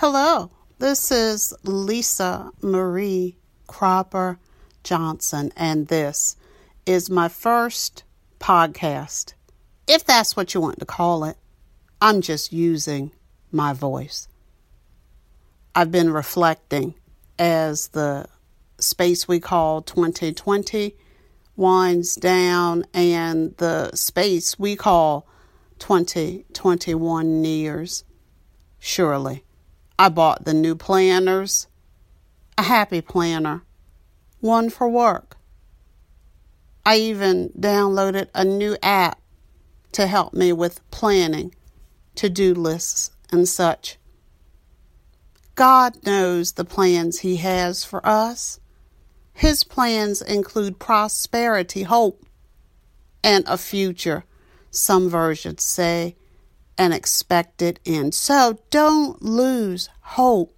Hello, this is Lisa Marie Cropper Johnson, and this is my first podcast, if that's what you want to call it. I'm just using my voice. I've been reflecting as the space we call 2020 winds down and the space we call 2021 nears. Surely. I bought the new planners, a happy planner, one for work. I even downloaded a new app to help me with planning, to do lists, and such. God knows the plans He has for us. His plans include prosperity, hope, and a future, some versions say an it in. So don't lose hope.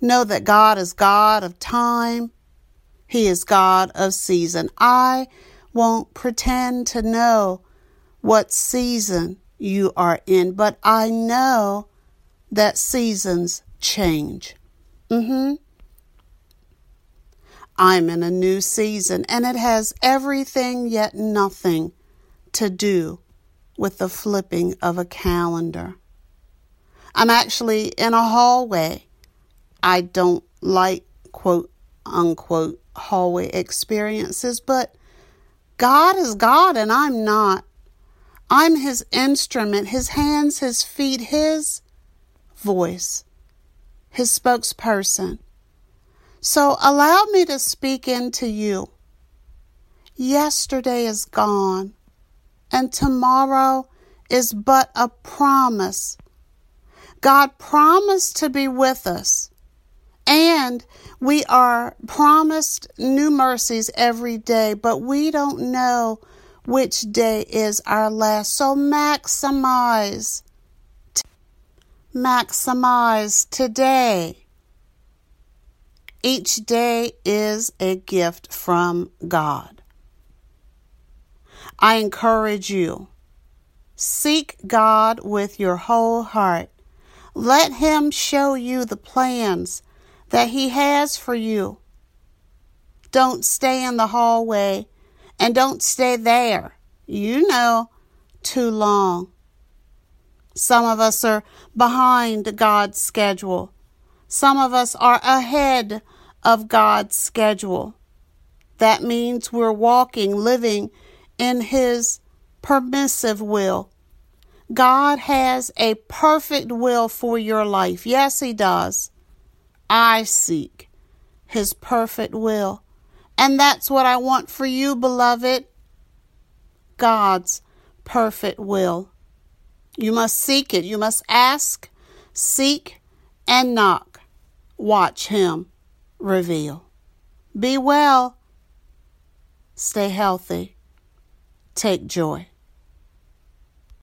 Know that God is God of time, He is God of season. I won't pretend to know what season you are in, but I know that seasons change. Mm-hmm. I'm in a new season, and it has everything yet nothing to do with the flipping of a calendar. I'm actually in a hallway. I don't like quote unquote hallway experiences, but God is God and I'm not. I'm His instrument, His hands, His feet, His voice, His spokesperson. So allow me to speak into you. Yesterday is gone and tomorrow is but a promise. God promised to be with us, and we are promised new mercies every day, but we don't know which day is our last. So maximize, maximize today. Each day is a gift from God. I encourage you seek God with your whole heart. Let Him show you the plans that He has for you. Don't stay in the hallway and don't stay there, you know, too long. Some of us are behind God's schedule. Some of us are ahead of God's schedule. That means we're walking, living in His permissive will. God has a perfect will for your life. Yes, He does. I seek His perfect will. And that's what I want for you, beloved. God's perfect will. You must seek it. You must ask, seek, and knock. Watch Him reveal. Be well. Stay healthy take joy.